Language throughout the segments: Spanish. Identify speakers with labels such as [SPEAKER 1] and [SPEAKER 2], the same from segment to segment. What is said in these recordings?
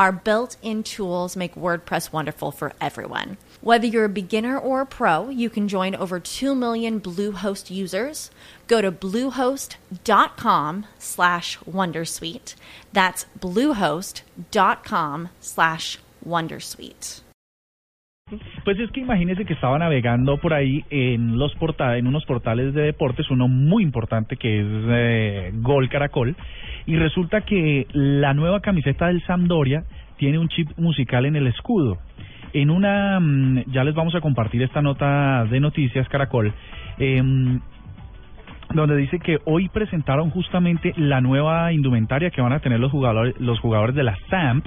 [SPEAKER 1] Our built in tools make WordPress wonderful for everyone. Whether you're a beginner or a pro, you can join over 2 million Bluehost users. Go to bluehost.com slash wondersuite. That's bluehost.com slash wondersuite.
[SPEAKER 2] Pues es que imagínese que estaba navegando por ahí en los porta en unos portales de deportes, uno muy importante que es eh, Gol Caracol, y resulta que la nueva camiseta del Sampdoria tiene un chip musical en el escudo. En una, mm, ya les vamos a compartir esta nota de noticias Caracol, eh, donde dice que hoy presentaron justamente la nueva indumentaria que van a tener los jugadores, los jugadores de la SAMP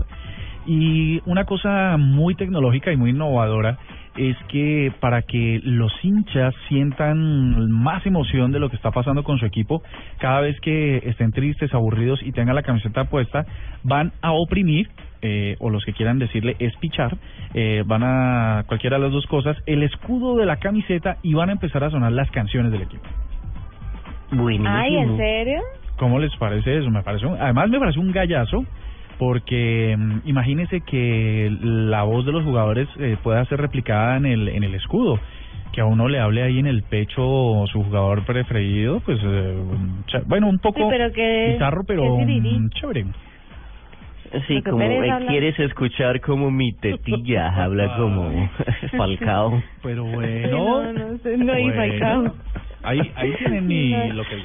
[SPEAKER 2] y una cosa muy tecnológica y muy innovadora es que para que los hinchas sientan más emoción de lo que está pasando con su equipo, cada vez que estén tristes, aburridos y tengan la camiseta puesta, van a oprimir, eh, o los que quieran decirle es pichar, eh, van a cualquiera de las dos cosas, el escudo de la camiseta y van a empezar a sonar las canciones del equipo.
[SPEAKER 3] Buenísimo.
[SPEAKER 4] Ay, ¿en serio?
[SPEAKER 2] ¿Cómo les parece eso? Me parece un- además me parece un gallazo porque mm, imagínese que la voz de los jugadores eh, pueda ser replicada en el en el escudo que a uno le hable ahí en el pecho su jugador preferido pues eh, cha- bueno un poco
[SPEAKER 4] Sí, pero que-
[SPEAKER 2] bizarro pero
[SPEAKER 4] que sirirí.
[SPEAKER 2] mm, chévere
[SPEAKER 3] Sí, como eh,
[SPEAKER 4] habla-
[SPEAKER 3] quieres escuchar como mi tetilla habla como Falcao.
[SPEAKER 2] pero
[SPEAKER 4] Sí,
[SPEAKER 2] bueno
[SPEAKER 4] no, no y. Falcao.
[SPEAKER 2] ahí ahí tienen mi lo que